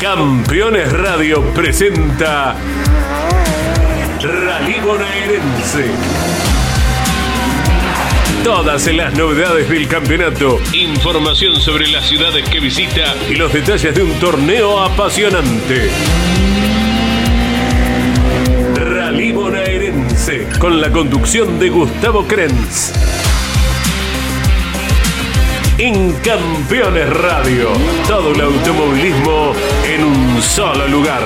Campeones Radio presenta Rally Bonaerense. Todas las novedades del campeonato, información sobre las ciudades que visita y los detalles de un torneo apasionante. Rally Bonaerense, con la conducción de Gustavo Krenz. En Campeones Radio, todo el automovilismo en un solo lugar.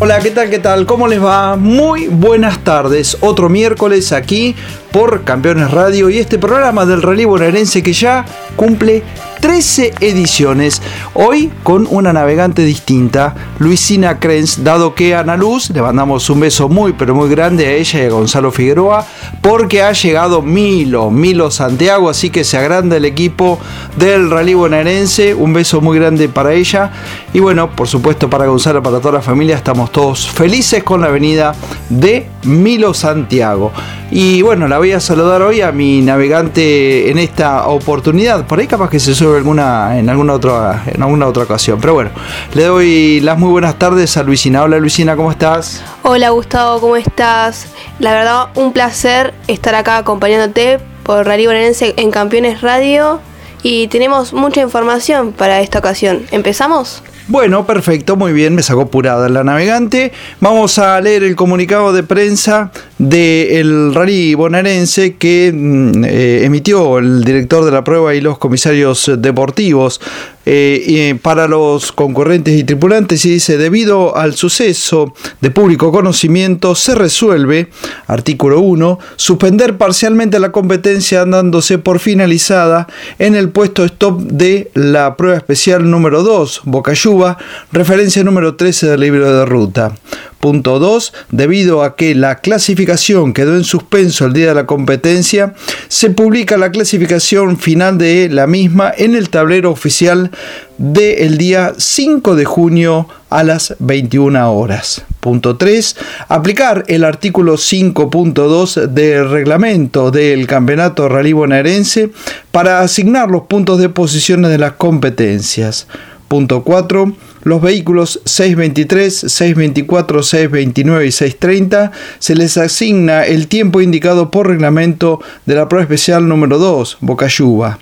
Hola, ¿qué tal? ¿Qué tal? ¿Cómo les va? Muy buenas tardes. Otro miércoles aquí por Campeones Radio y este programa del Rally Bonaerense que ya cumple 13 ediciones. Hoy con una navegante distinta, Luisina Krenz, dado que Ana Luz le mandamos un beso muy pero muy grande a ella y a Gonzalo Figueroa, porque ha llegado Milo, Milo Santiago, así que se agranda el equipo del Rally Bonaerense. Un beso muy grande para ella. Y bueno, por supuesto para Gonzalo, para toda la familia, estamos todos felices con la venida de Milo Santiago. Y bueno, la voy a saludar hoy a mi navegante en esta oportunidad. Por ahí capaz que se sube en, alguna otra, en alguna otra ocasión. Pero bueno, le doy las muy buenas tardes a Luisina. Hola Luisina, ¿cómo estás? Hola Gustavo, ¿cómo estás? La verdad, un placer estar acá acompañándote por Rally Bonaerense en Campeones Radio. Y tenemos mucha información para esta ocasión. ¿Empezamos? Bueno, perfecto, muy bien, me sacó purada la navegante. Vamos a leer el comunicado de prensa del rally bonaerense que mm, eh, emitió el director de la prueba y los comisarios deportivos. Eh, para los concurrentes y tripulantes y dice, debido al suceso de público conocimiento, se resuelve, artículo 1, suspender parcialmente la competencia dándose por finalizada en el puesto stop de la prueba especial número 2, Bocayuba, referencia número 13 del libro de ruta. Punto 2. Debido a que la clasificación quedó en suspenso el día de la competencia, se publica la clasificación final de la misma en el tablero oficial del día 5 de junio a las 21 horas. Punto 3. Aplicar el artículo 5.2 del reglamento del Campeonato Rally Bonaerense para asignar los puntos de posiciones de las competencias. Punto 4 los vehículos 623, 624, 629 y 630 se les asigna el tiempo indicado por reglamento de la prueba especial número 2, Bocayuba.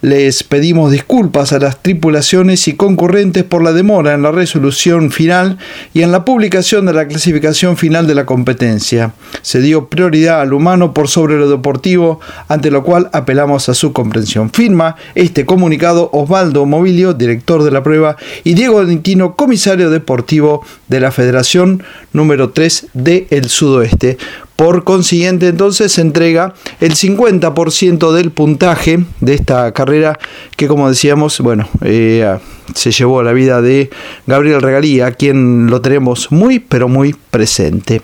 Les pedimos disculpas a las tripulaciones y concurrentes por la demora en la resolución final y en la publicación de la clasificación final de la competencia. Se dio prioridad al humano por sobre lo deportivo, ante lo cual apelamos a su comprensión. Firma este comunicado Osvaldo Movilio, director de la prueba, y Diego Dentino, comisario deportivo de la Federación número 3 de Sudoeste. Por consiguiente, entonces se entrega el 50% del puntaje de esta carrera que, como decíamos, bueno, eh, se llevó a la vida de Gabriel Regalía, quien lo tenemos muy, pero muy presente.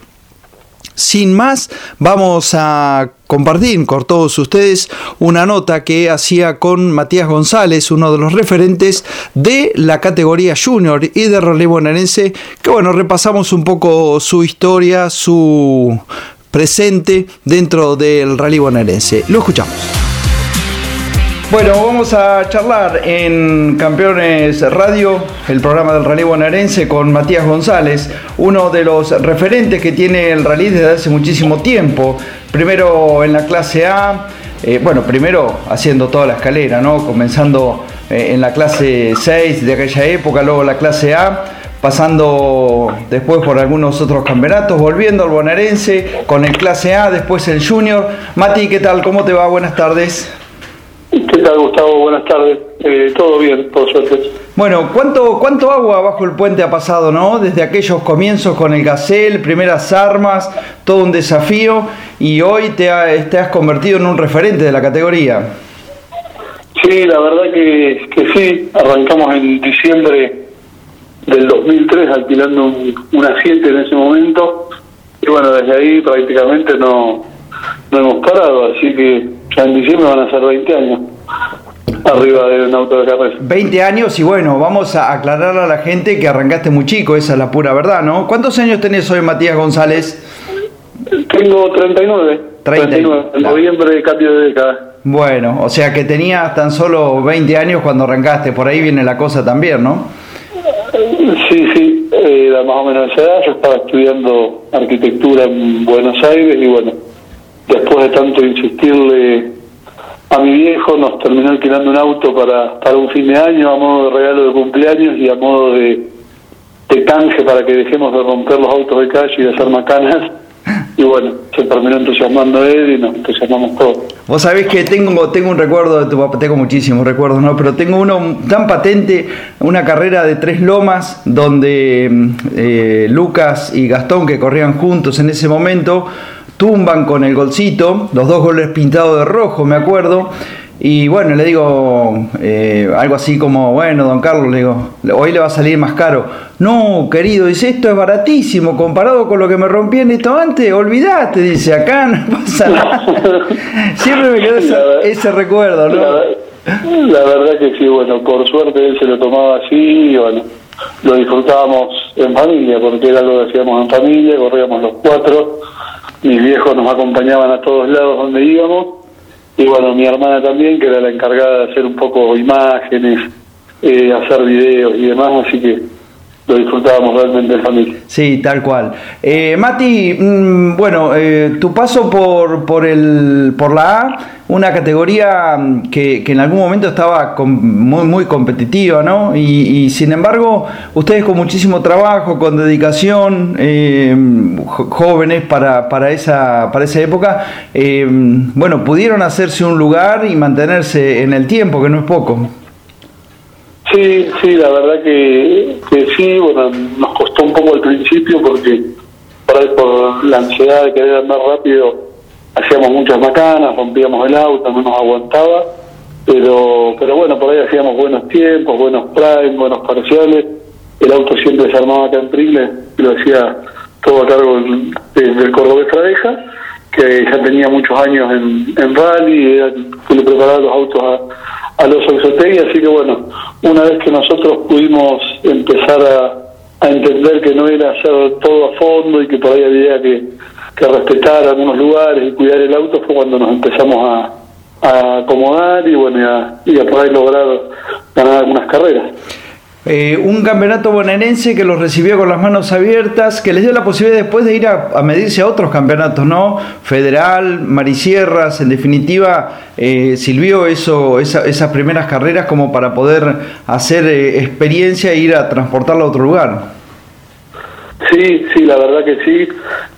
Sin más, vamos a compartir con todos ustedes una nota que hacía con Matías González, uno de los referentes de la categoría junior y de relevo bonaerense, que bueno, repasamos un poco su historia, su presente dentro del rally bonaerense. Lo escuchamos. Bueno, vamos a charlar en Campeones Radio, el programa del rally bonaerense, con Matías González, uno de los referentes que tiene el rally desde hace muchísimo tiempo. Primero en la clase A, eh, bueno, primero haciendo toda la escalera, ¿no? Comenzando eh, en la clase 6 de aquella época, luego la clase A pasando después por algunos otros campeonatos, volviendo al bonaerense con el clase A, después el junior. Mati, ¿qué tal? ¿Cómo te va? Buenas tardes. ¿Qué tal, Gustavo? Buenas tardes. Eh, todo bien, por suerte. Bueno, ¿cuánto, ¿cuánto agua bajo el puente ha pasado, no? Desde aquellos comienzos con el Gacel, primeras armas, todo un desafío, y hoy te, te has convertido en un referente de la categoría. Sí, la verdad que, que sí. Arrancamos en diciembre del 2003 alquilando un, asiento en ese momento y bueno, desde ahí prácticamente no, no hemos parado, así que Ya en diciembre van a ser 20 años arriba de un auto de carrera. 20 años y bueno, vamos a aclarar a la gente que arrancaste muy chico, esa es la pura verdad, ¿no? ¿Cuántos años tenés hoy, Matías González? Tengo 39. 39. En noviembre cambio de década. Bueno, o sea que tenías tan solo 20 años cuando arrancaste, por ahí viene la cosa también, ¿no? Sí, sí, era más o menos esa edad, yo estaba estudiando arquitectura en Buenos Aires y bueno, después de tanto insistirle a mi viejo nos terminó alquilando un auto para, para un fin de año a modo de regalo de cumpleaños y a modo de, de canje para que dejemos de romper los autos de calle y de hacer macanas. Y bueno, se terminó entusiasmando él y nos entusiasmamos todos. Vos sabés que tengo, tengo un recuerdo tengo muchísimos recuerdos, ¿no? Pero tengo uno tan patente, una carrera de tres lomas, donde eh, Lucas y Gastón, que corrían juntos en ese momento, tumban con el golcito, los dos goles pintados de rojo, me acuerdo. Y bueno, le digo eh, algo así como, bueno, don Carlos, le digo, hoy le va a salir más caro. No, querido, dice, esto es baratísimo, comparado con lo que me rompí en esto antes, olvidate, dice, acá no pasa nada. Siempre me quedó ese, recuerdo, ¿no? La, verdad que sí, bueno, por suerte él se lo tomaba así y bueno, lo disfrutábamos en familia, porque era algo que hacíamos en familia, corríamos los cuatro mis viejos nos acompañaban a todos lados donde íbamos y bueno, mi hermana también, que era la encargada de hacer un poco imágenes, eh, hacer videos y demás, así que lo disfrutábamos realmente en familia. Sí, tal cual. Eh, Mati, mm, bueno, eh, tu paso por, por, el, por la A, una categoría mm, que, que en algún momento estaba muy, muy competitiva, ¿no? Y, sin embargo, ustedes con muchísimo trabajo, con dedicación, eh, jóvenes para, para, esa, para esa época, bueno, pudieron hacerse un lugar y mantenerse en el tiempo, que no es poco. Sí, sí, la verdad que, sí, bueno, nos costó un poco al principio porque por, por la ansiedad de querer andar rápido hacíamos muchas macanas, rompíamos el auto, no nos aguantaba, pero pero bueno, por ahí hacíamos buenos tiempos, buenos prime, buenos parciales, el auto siempre se armaba acá en Pringles, lo hacía todo a cargo del, del Cordobés que ya tenía muchos años en, en rally, era, que le preparaba los autos a a los Oxotegui, así que bueno, una vez que nosotros pudimos empezar a, entender que no era hacer todo a fondo y que por ahí había que, respetar algunos lugares y cuidar el auto, fue cuando nos empezamos a, acomodar y bueno, y a poder lograr ganar algunas carreras. Eh, un campeonato bonaerense que los recibió con las manos abiertas, que les dio la posibilidad después de ir a, medirse a otros campeonatos, ¿no? Federal, Marisierras, en definitiva, eh, sirvió eso, esas primeras carreras como para poder hacer eh, experiencia e ir a transportarla a otro lugar. Sí, sí, la verdad que sí.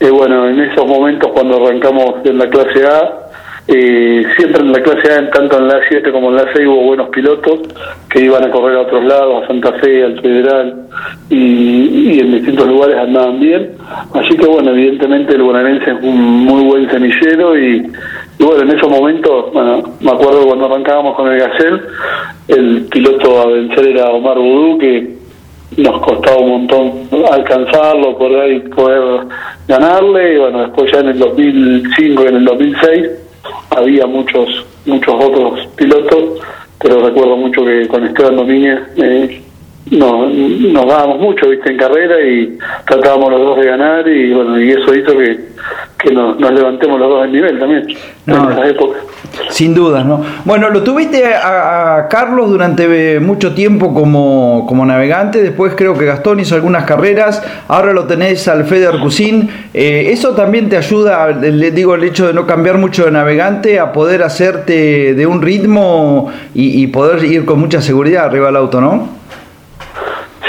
Eh, bueno, en esos momentos cuando arrancamos en la clase A, eh, siempre en la clase A, tanto en la 7 como en la 6, hubo buenos pilotos que iban a correr a otros lados, a Santa Fe, al Federal, y, en distintos lugares andaban bien. Así que, bueno, evidentemente el bonaerense es un muy buen semillero y, bueno, en esos momentos, bueno, me acuerdo cuando arrancábamos con el Gacel, el piloto a vencer era Omar Budú, que nos costaba un montón alcanzarlo, por ahí poder ganarle, y bueno, después ya en el 2005 y en el 2006 había muchos muchos otros pilotos, pero recuerdo mucho que con Esteban Domínguez eh, no, nos dábamos mucho viste en carrera y tratábamos los dos de ganar y bueno y eso hizo que, que nos, levantemos los dos en nivel también en esa época sin duda, ¿no? Bueno, lo tuviste a, Carlos durante mucho tiempo como, como, navegante, después creo que Gastón hizo algunas carreras, ahora lo tenés al Feder Cusin. Eh, ¿Eso también te ayuda, le digo, el hecho de no cambiar mucho de navegante, a poder hacerte de un ritmo y, poder ir con mucha seguridad arriba del auto, no?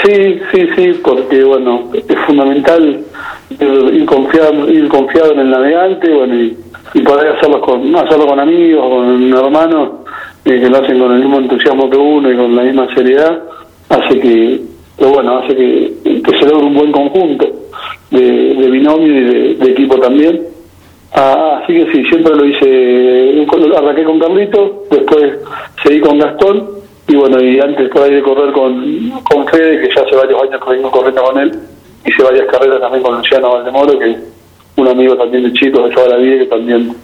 Sí, sí, sí, porque bueno, es fundamental ir confiado, ir confiado en el navegante, bueno, y poder hacerlo con, hacerlo con amigos, con hermanos, eh, que lo hacen con el mismo entusiasmo que uno y con la misma seriedad, hace que, bueno, hace que, se logre un buen conjunto de, binomio y de, equipo también. Ah, así que sí, siempre lo hice, arranqué con Carlito, después seguí con Gastón, y bueno, y antes por ahí de correr con, con Fede, que ya hace varios años que vengo corriendo con él, hice varias carreras también con Luciano Valdemoro, que un amigo también de chicos de toda la vida que también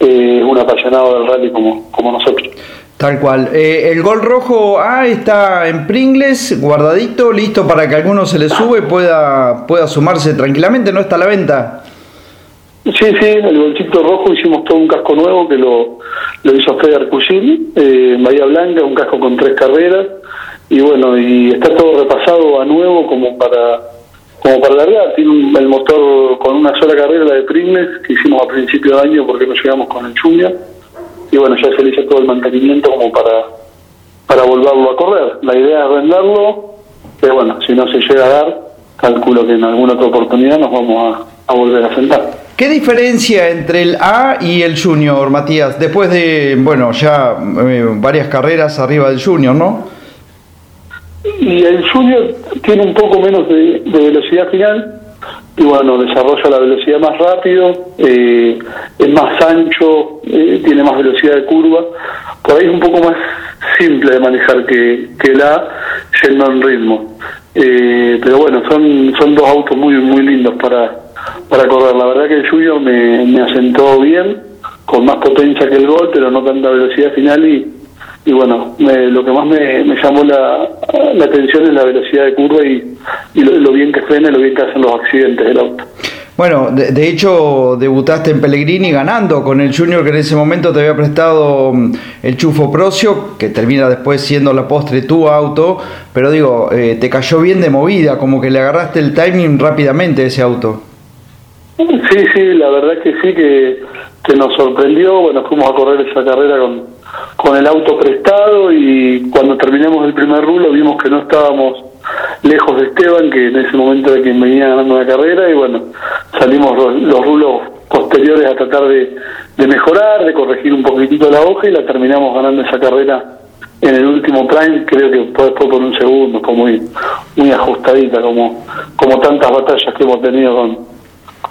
eh, un apasionado del rally como, como nosotros. Tal cual. Eh, el gol rojo A está en Pringles, guardadito, listo para que alguno se le sube y pueda, pueda sumarse tranquilamente, ¿no está a la venta? Sí, sí, el bolsito rojo hicimos todo un casco nuevo que lo, lo hizo Fede Arcusin, eh, Bahía Blanca, un casco con tres carreras, y bueno, y está todo repasado a nuevo como para como para largar, tiene el motor con una sola carrera, la de Pringles, que hicimos a principio de año porque no llegamos con el Junior, y bueno, ya se le hizo todo el mantenimiento como para, para volverlo a correr. La idea es venderlo, pero bueno, si no se llega a dar, calculo que en alguna otra oportunidad nos vamos a, volver a sentar. ¿Qué diferencia entre el A y el Junior, Matías? Después de, bueno, ya eh, varias carreras arriba del Junior, ¿no? Y el Junior tiene un poco menos de velocidad final, y bueno, desarrolla la velocidad más rápido, eh, es más ancho, eh, tiene más velocidad de curva, por ahí es un poco más simple de manejar que, que el A, yendo en ritmo. Eh, pero bueno, son, son dos autos muy muy lindos para, para correr. La verdad que el Junior me, me asentó bien, con más potencia que el Gol, pero no tanta velocidad final y, y bueno, lo que más me, llamó la, atención es la velocidad de curva y, lo, bien que frena y lo bien que hacen los accidentes del auto. Bueno, de, hecho debutaste en Pellegrini ganando con el Junior que en ese momento te había prestado mm, el Chufo Procio, que termina después siendo la postre tu auto, pero digo, eh, te cayó bien de movida, como que le agarraste el timing rápidamente a ese auto. Sí, sí, la verdad que sí, que, que nos sorprendió, bueno, fuimos a correr esa carrera con con el auto prestado y cuando terminamos el primer rulo vimos que no estábamos lejos de Esteban, que en ese momento era quien venía ganando la carrera y bueno, salimos los, rulos posteriores a tratar de, mejorar, de corregir un poquitito la hoja y la terminamos ganando esa carrera en el último prime, creo que después por un segundo, fue muy, muy ajustadita, como, como tantas batallas que hemos tenido con,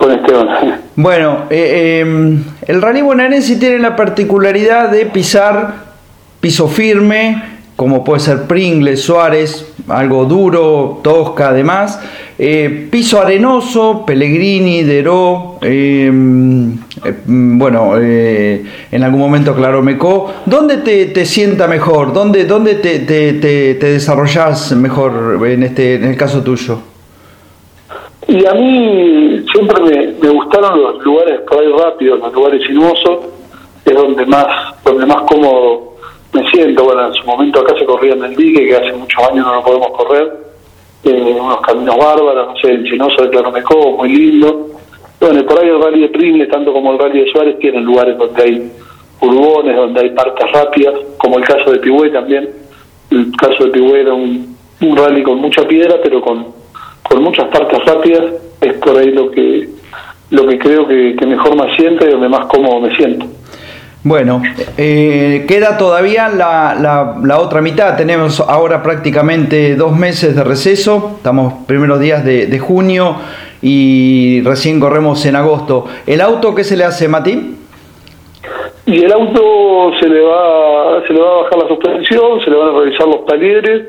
bueno, eh, em, el rally bonaerense tiene la particularidad de pisar piso firme, como puede ser Pringles, Suárez, algo duro, Tosca además, eh, piso arenoso, Pellegrini, Deró, em, eh, bueno, en algún momento Claro Mecó. ¿Dónde te, te sienta mejor? ¿Dónde, dónde te, te, te, desarrollas mejor en, este, en el caso tuyo? Y a mí siempre me, gustaron los lugares por ahí rápidos, los lugares sinuosos, es donde más, donde más cómodo me siento. Bueno, en su momento acá se corría en el dique, que hace muchos años no lo podemos correr, eh, unos caminos bárbaros, no sé, el chinoso de Claromeco, muy lindo. Bueno, por ahí el rally de Pringles, tanto como el rally de Suárez, tienen lugares donde hay urbones, donde hay partes rápidas, como el caso de Pigüé también. El caso de Pigüé era un rally con mucha piedra, pero con con muchas partes rápidas, es por ahí lo que lo que creo que, mejor me siento y donde más cómodo me siento. Bueno, eh, queda todavía la, la, otra mitad. Tenemos ahora prácticamente dos meses de receso. Estamos primeros días de, junio y recién corremos en agosto. ¿El auto qué se le hace, Mati? Y el auto se le va se le va a bajar la suspensión, se le van a revisar los talleres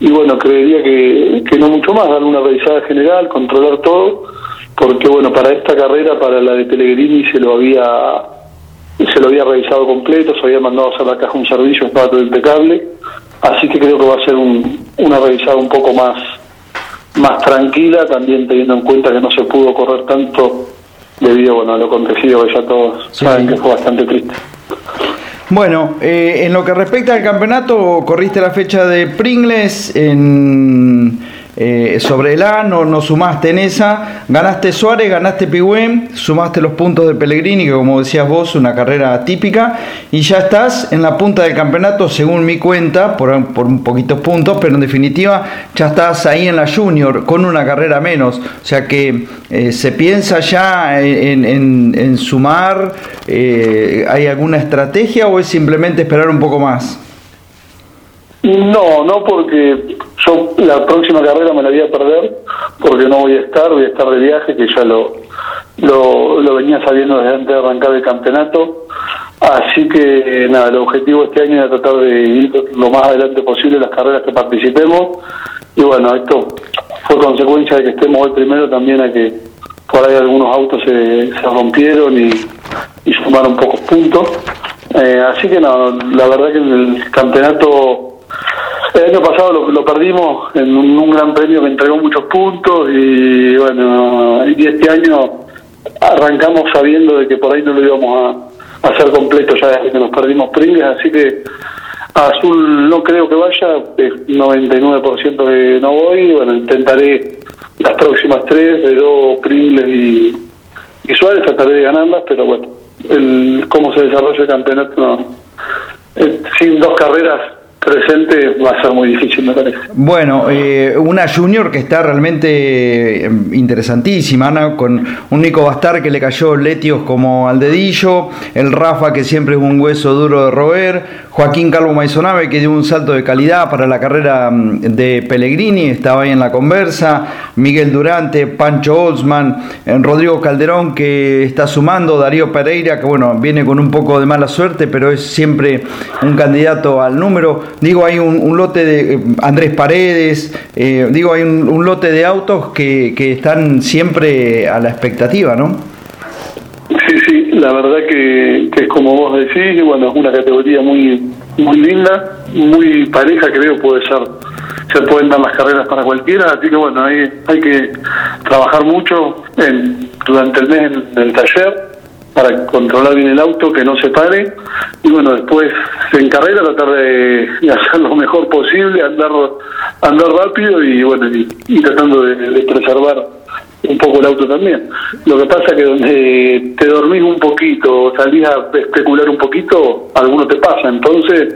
y bueno, creería que, que no mucho más, darle una revisada general, controlar todo, porque bueno, para esta carrera, para la de Pellegrini se lo había se lo había revisado completo, se había mandado a hacer la caja un servicio, estaba todo impecable, así que creo que va a ser un, una revisada un poco más más tranquila, también teniendo en cuenta que no se pudo correr tanto debido bueno, a lo acontecido que ya todos saben que fue bastante triste. Bueno, eh, en lo que respecta al campeonato, corriste la fecha de Pringles en eh, sobre el A, no, sumaste en esa, ganaste Suárez, ganaste Pigüén, sumaste los puntos de Pellegrini, que como decías vos, una carrera típica, y ya estás en la punta del campeonato, según mi cuenta, por, por poquitos puntos, pero en definitiva ya estás ahí en la Junior, con una carrera menos, o sea que eh, se piensa ya en, sumar, eh, ¿hay alguna estrategia o es simplemente esperar un poco más? No, no porque yo la próxima carrera me la voy a perder porque no voy a estar, voy a estar de viaje, que ya lo, lo, venía sabiendo desde antes de arrancar el campeonato. Así que nada, el objetivo este año es tratar de ir lo más adelante posible las carreras que participemos. Y bueno, esto fue consecuencia de que estemos hoy primero también a que por ahí algunos autos se, se rompieron y, y sumaron pocos puntos. Eh, así que no, la verdad que el campeonato, el año pasado lo, perdimos en un, gran premio que entregó muchos puntos y bueno, y este año arrancamos sabiendo de que por ahí no lo íbamos a, hacer completo ya desde que nos perdimos Pringles, así que Azul no creo que vaya, es 99% que no voy, bueno, intentaré las próximas tres, de dos Pringles y, y Suárez, trataré de ganarlas, pero bueno, el cómo se desarrolla el campeonato, no. Eh, sin dos carreras presente va a ser muy difícil, me parece. Bueno, eh, una junior que está realmente eh, interesantísima, ¿no? con un Nico Bastar que le cayó letios como al dedillo, el Rafa que siempre es un hueso duro de roer, Joaquín Calvo Maisonave que dio un salto de calidad para la carrera mm, de Pellegrini, estaba ahí en la conversa, Miguel Durante, Pancho Olsman, eh, Rodrigo Calderón que está sumando, Darío Pereira que bueno, viene con un poco de mala suerte, pero es siempre un candidato al número. Digo, hay un, lote de eh, Andrés Paredes, eh, digo, hay un, lote de autos que, que están siempre a la expectativa, ¿no? La verdad que, que es como vos decís, bueno, es una categoría muy muy linda, muy pareja creo puede ser, se pueden dar las carreras para cualquiera, así que bueno, hay, hay que trabajar mucho en, durante el mes en el taller para controlar bien el auto, que no se pare, y bueno, después en carrera tratar de, hacer lo mejor posible, andar andar rápido y bueno, y, tratando de, preservar un poco el auto también. Lo que pasa es que donde te dormís un poquito, salís a especular un poquito, alguno te pasa. Entonces,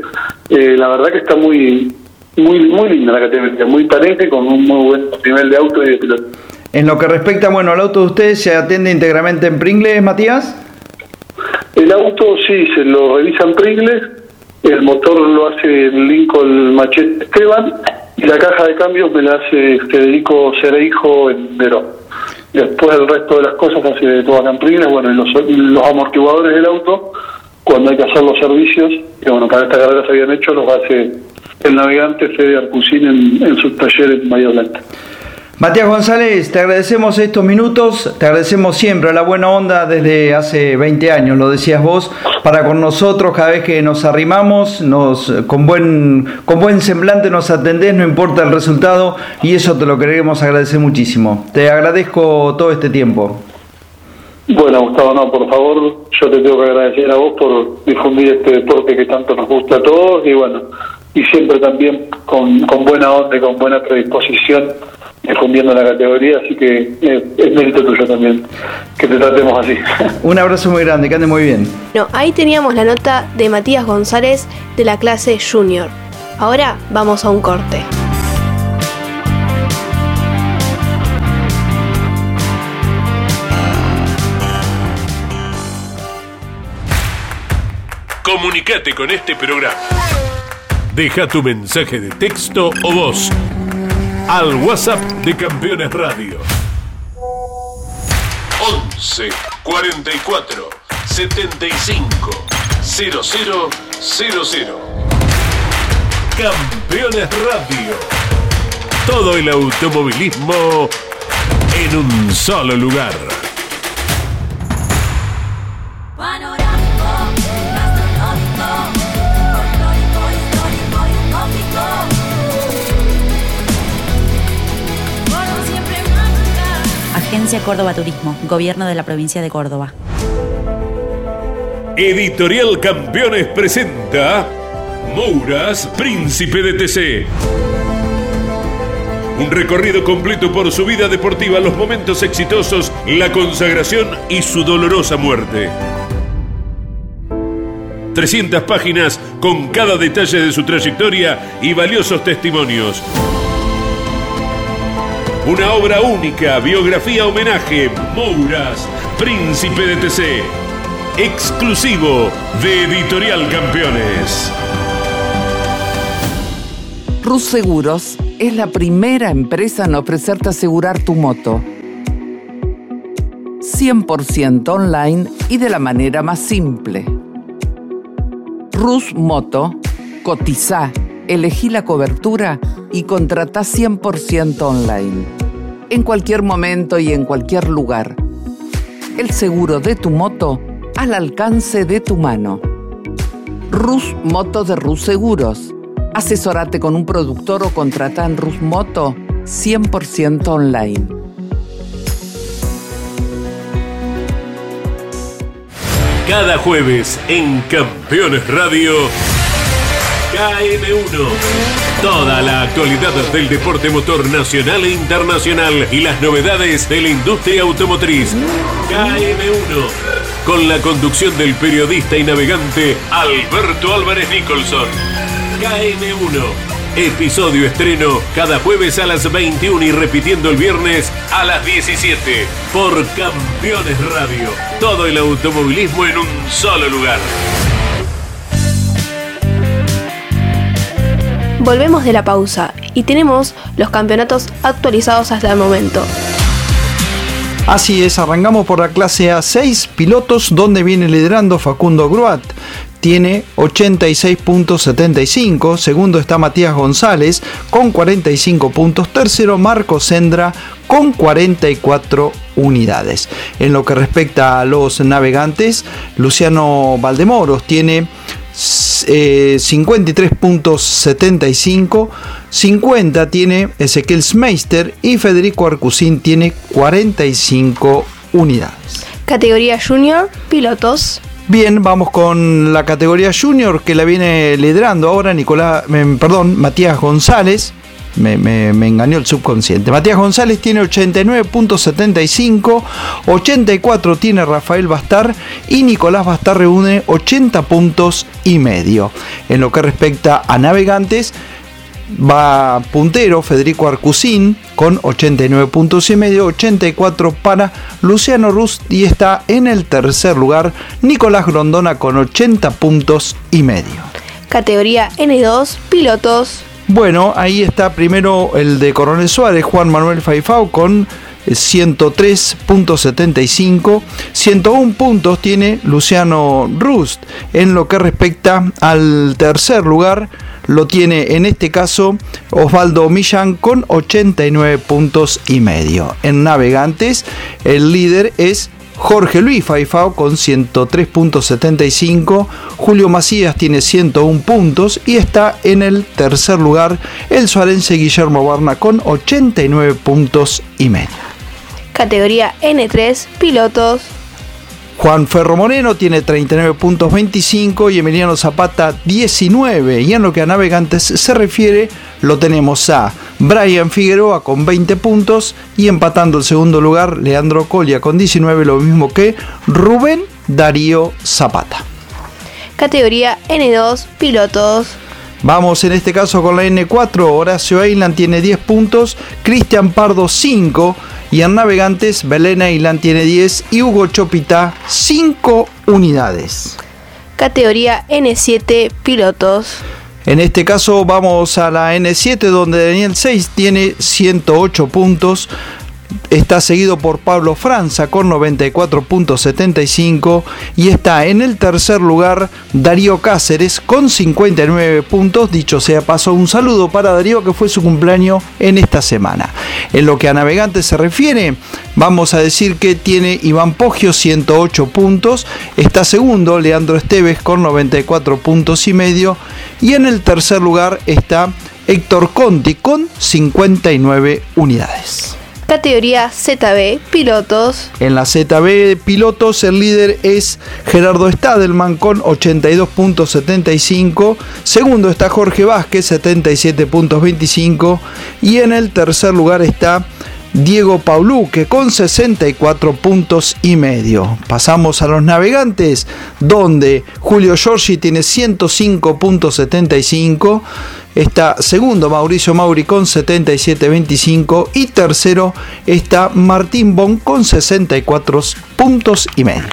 eh, la verdad que está muy muy muy linda la categoría, muy talente, con un muy buen nivel de auto y de piloto. En lo que respecta, bueno, al auto de ustedes, ¿se atiende íntegramente en Pringles, Matías? El auto sí, se lo revisan Pringles, el motor lo hace el Lincoln Machete Esteban y la caja de cambios me la hace Federico Cereijo en Verón. Después el resto de las cosas hace acá en Pringles, bueno, y los, amortiguadores del auto, cuando hay que hacer los servicios, que bueno, para esta carrera se habían hecho, los hace el navegante Fede Arcusín en, en su taller en Bahía Blanca. Matías González, te agradecemos estos minutos, te agradecemos siempre la buena onda desde hace 20 años, lo decías vos, para con nosotros cada vez que nos arrimamos, nos con buen con buen semblante nos atendés, no importa el resultado y eso te lo queremos agradecer muchísimo. Te agradezco todo este tiempo. Bueno, Gustavo, no, por favor, yo te tengo que agradecer a vos por difundir este deporte que tanto nos gusta a todos y bueno, y siempre también con, con buena onda y con buena predisposición difundiendo la categoría, así que eh, es mérito tuyo también que te tratemos así. Un abrazo muy grande, que ande muy bien. No, ahí teníamos la nota de Matías González de la clase Junior. Ahora vamos a un corte. Comunicate con este programa. Deja tu mensaje de texto o voz al WhatsApp de Campeones Radio. 11 44 75 00 Campeones Radio. Todo el automovilismo en un solo lugar. Córdoba Turismo, Gobierno de la Provincia de Córdoba. Editorial Campeones presenta Mouras, Príncipe de TC. Un recorrido completo por su vida deportiva, los momentos exitosos, la consagración y su dolorosa muerte. 300 páginas con cada detalle de su trayectoria y valiosos testimonios. Una obra única, biografía homenaje, Mouras, Príncipe de TC. Exclusivo de Editorial Campeones. Rus Seguros es la primera empresa en ofrecerte asegurar tu moto. 100% online y de la manera más simple. Rus Moto, cotiza, elegí la cobertura y contrata 100% online. En cualquier momento y en cualquier lugar. El seguro de tu moto al alcance de tu mano. Rus Moto de Rus Seguros. Asesorate con un productor o contrata en Rus Moto 100% online. Cada jueves en Campeones Radio, KM1. Toda la actualidad del deporte motor nacional e internacional y las novedades de la industria automotriz. KM1. Con la conducción del periodista y navegante Alberto Álvarez Nicholson. KM1 Episodio estreno cada jueves a las 21 y repitiendo el viernes a las 17 por Campeones Radio. Todo el automovilismo en un solo lugar. Volvemos de la pausa y tenemos los campeonatos actualizados hasta el momento. Así es, arrancamos por la clase A6 pilotos donde viene liderando Facundo Gruat tiene 86.75, segundo está Matías González con 45 puntos, tercero Marco Sendra con 44 unidades. En lo que respecta a los navegantes, Luciano Valdemoros tiene 53.75, eh, 50 tiene Ezequiel Smeister y Federico Arcusín tiene 45 unidades. Categoría Junior, pilotos. Bien, vamos con la categoría junior que la viene liderando ahora Nicolás, perdón, Matías González. Me, engañó el subconsciente. Matías González tiene 89.75, 84 tiene Rafael Bastar y Nicolás Bastar reúne 80 puntos y medio. En lo que respecta a navegantes, va puntero Federico Arcusín con 89 puntos y medio, 84 para Luciano Rust y está en el tercer lugar Nicolás Grondona con 80 puntos y medio. Categoría N2, pilotos. Bueno, ahí está primero el de Coronel Suárez, Juan Manuel Faifao con 103.75, 101 puntos tiene Luciano Rust. En lo que respecta al tercer lugar, lo tiene en este caso Osvaldo Millán con 89 puntos y medio. En navegantes, el líder es Jorge Luis Faifao con 103.75, Julio Macías tiene 101 puntos y está en el tercer lugar el suarense Guillermo Barna con 89 puntos y medio. Categoría N3, pilotos Juan Ferro Moreno tiene 39 puntos 25 y Emiliano Zapata 19. Y en lo que a navegantes se refiere, lo tenemos a Brian Figueroa con 20 puntos y empatando el segundo lugar Leandro Colia con 19, lo mismo que Rubén Darío Zapata. Categoría N2, pilotos. Vamos en este caso con la N4, Horacio Island tiene 10 puntos, Cristian Pardo 5 y en Navegantes Belén Island tiene 10 y Hugo Chopita 5 unidades. Categoría N7 pilotos. En este caso vamos a la N7 donde Daniel 6 tiene 108 puntos, Está seguido por Pablo Franza con 94.75 y está en el tercer lugar Darío Cáceres con 59 puntos. Dicho sea paso, un saludo para Darío que fue su cumpleaños en esta semana. En lo que a navegantes se refiere, vamos a decir que tiene Iván Poggio 108 puntos, está segundo Leandro Esteves con 94 puntos y medio y en el tercer lugar está Héctor Conti con 59 unidades. Categoría ZB, pilotos. En la ZB pilotos el líder es Gerardo Stadelman con 82.75. Segundo está Jorge Vázquez, 77.25. Y en el tercer lugar está Diego Pauluque con 64 puntos y medio. Pasamos a los navegantes, donde Julio Giorgi tiene 105.75. Está segundo Mauricio Mauri con 77.25 y tercero está Martín Bon con 64 puntos y medio.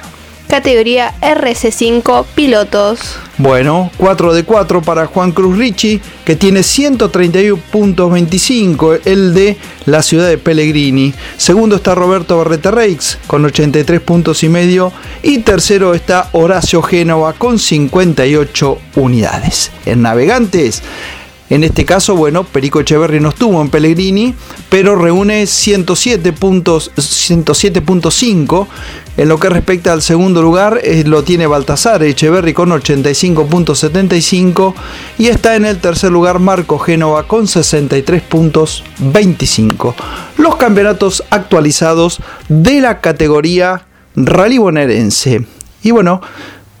Categoría RC5 pilotos. Bueno, 4 de 4 para Juan Cruz Ricci, que tiene 131.25, el de la ciudad de Pellegrini. Segundo está Roberto Barreta Reix con 83 puntos y medio. Y tercero está Horacio Génova con 58 unidades. En Navegantes, en este caso, bueno, Perico Echeverri no estuvo en Pellegrini, pero reúne 107.5 En lo que respecta al segundo lugar, eh, lo tiene Baltasar Echeverry con 85.75 y está en el tercer lugar Marco Génova con 63.25. Los campeonatos actualizados de la categoría Rally Bonaerense. Y bueno,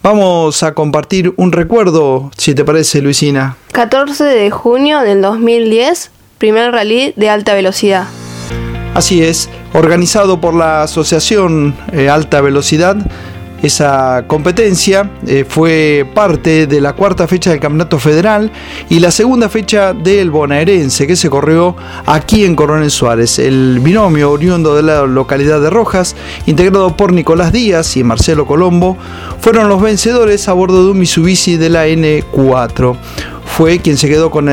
vamos a compartir un recuerdo, si te parece, Luisina. 14 de junio del 2010, primer rally de alta velocidad. Así es, organizado por la Asociación eh, Alta Velocidad. Esa competencia eh, fue parte de la cuarta fecha del Campeonato Federal y la segunda fecha del bonaerense que se corrió aquí en Coronel Suárez. El binomio oriundo de la localidad de Rojas, integrado por Nicolás Díaz y Marcelo Colombo, fueron los vencedores a bordo de un Mitsubishi de la N4 fue quien se quedó con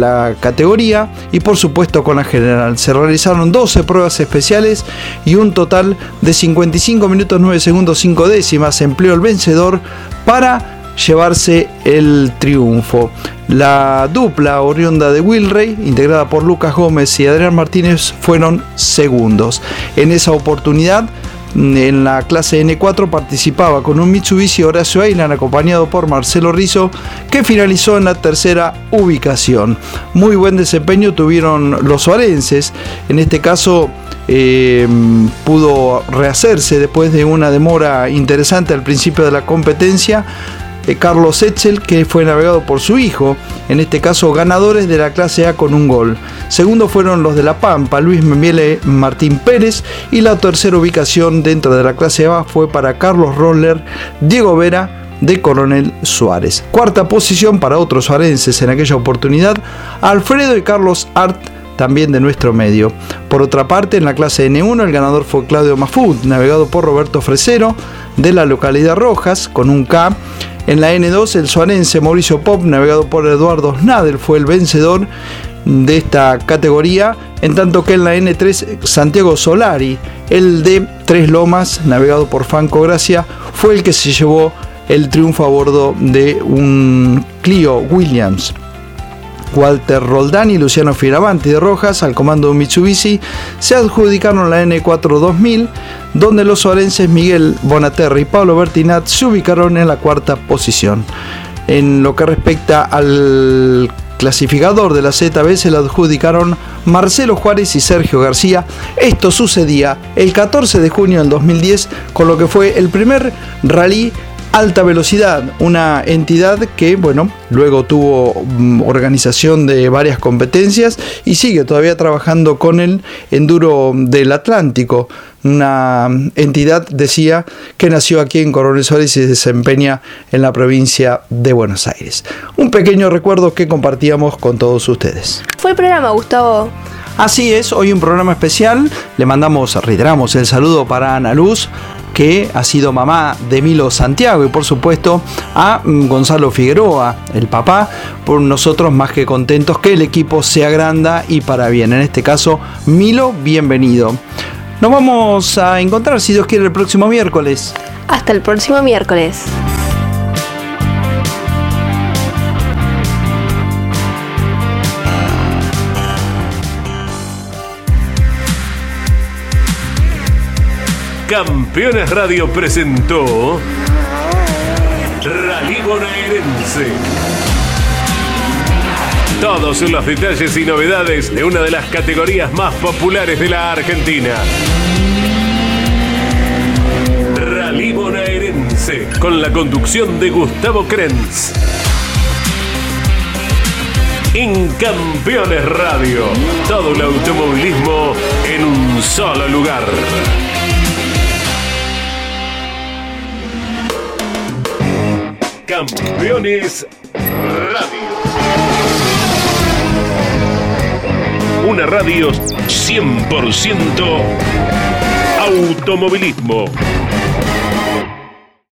la categoría y por supuesto con la general. Se realizaron 12 pruebas especiales y un total de 55 minutos 9 segundos 5 décimas empleó el vencedor para llevarse el triunfo. La dupla oriunda de Wilrey, integrada por Lucas Gómez y Adrián Martínez, fueron segundos. En esa oportunidad, en la clase N4 participaba con un Mitsubishi Horacio Island acompañado por Marcelo Rizzo que finalizó en la tercera ubicación. Muy buen desempeño tuvieron los suarenses, en este caso eh, pudo rehacerse después de una demora interesante al principio de la competencia eh, Carlos Etzel, que fue navegado por su hijo, en este caso ganadores de la clase A con un gol. Segundo fueron los de La Pampa, Luis Memiele Martín Pérez, y la tercera ubicación dentro de la clase A fue para Carlos Roller, Diego Vera, de Coronel Suárez. Cuarta posición para otros suarenses en aquella oportunidad, Alfredo y Carlos Art también de nuestro medio. Por otra parte, en la clase N1 el ganador fue Claudio Mafud, navegado por Roberto Fresero de la localidad Rojas con un K en la N2, el suanense Mauricio Pop, navegado por Eduardo Snadel, fue el vencedor de esta categoría, en tanto que en la N3 Santiago Solari, el de Tres Lomas, navegado por Franco Gracia, fue el que se llevó el triunfo a bordo de un Clio Williams. Walter Roldán y Luciano Firavanti de Rojas, al comando de Mitsubishi, se adjudicaron la N4 2000, donde los suarenses Miguel Bonaterra y Pablo Bertinat se ubicaron en la cuarta posición. En lo que respecta al clasificador de la ZB se le adjudicaron Marcelo Juárez y Sergio García. Esto sucedía el 14 de junio del 2010, con lo que fue el primer rally Alta Velocidad, una entidad que, bueno, luego tuvo mm, organización de varias competencias y sigue todavía trabajando con el Enduro del Atlántico, una entidad, decía, que nació aquí en Coronel Suárez y se desempeña en la provincia de Buenos Aires. Un pequeño recuerdo que compartíamos con todos ustedes. Fue el programa, Gustavo. Así es, hoy un programa especial. Le mandamos, reiteramos el saludo para Ana Luz, que ha sido mamá de Milo Santiago y por supuesto a mm, Gonzalo Figueroa, el papá, por nosotros más que contentos que el equipo se agranda y para bien. En este caso, Milo, bienvenido. Nos vamos a encontrar, si Dios quiere, el próximo miércoles. Hasta el próximo miércoles. Campeones Radio presentó Rally Bonaerense. Todos los detalles y novedades de una de las categorías más populares de la Argentina. Rally Bonaerense, con la conducción de Gustavo Krenz. En Campeones Radio, todo el automovilismo en un solo lugar. Campeones Radio. Una radio 100% automovilismo.